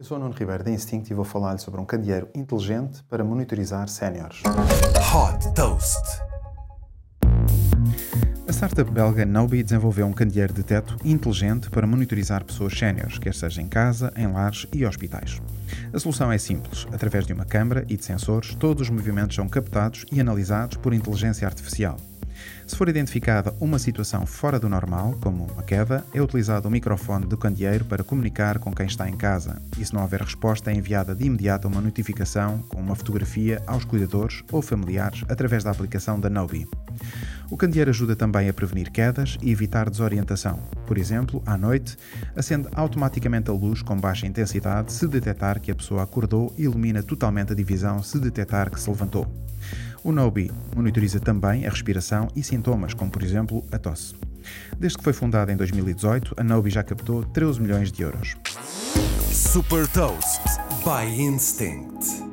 Eu sou o Nuno Ribeiro da Instinct e vou falar-lhe sobre um candeeiro inteligente para monitorizar séniores. Hot Toast. A startup belga Nobi desenvolveu um candeeiro de teto inteligente para monitorizar pessoas séniores, quer seja em casa, em lares e hospitais. A solução é simples. Através de uma câmara e de sensores, todos os movimentos são captados e analisados por inteligência artificial. Se for identificada uma situação fora do normal, como uma queda, é utilizado o microfone do candeeiro para comunicar com quem está em casa. E se não houver resposta, é enviada de imediato uma notificação com uma fotografia aos cuidadores ou familiares através da aplicação da Nobi. O candeeiro ajuda também a prevenir quedas e evitar desorientação. Por exemplo, à noite, acende automaticamente a luz com baixa intensidade se detectar que a pessoa acordou e ilumina totalmente a divisão se detectar que se levantou. O Nobi monitoriza também a respiração e sintomas, como por exemplo a tosse. Desde que foi fundada em 2018, a Nobi já captou 13 milhões de euros. Super Toast by Instinct.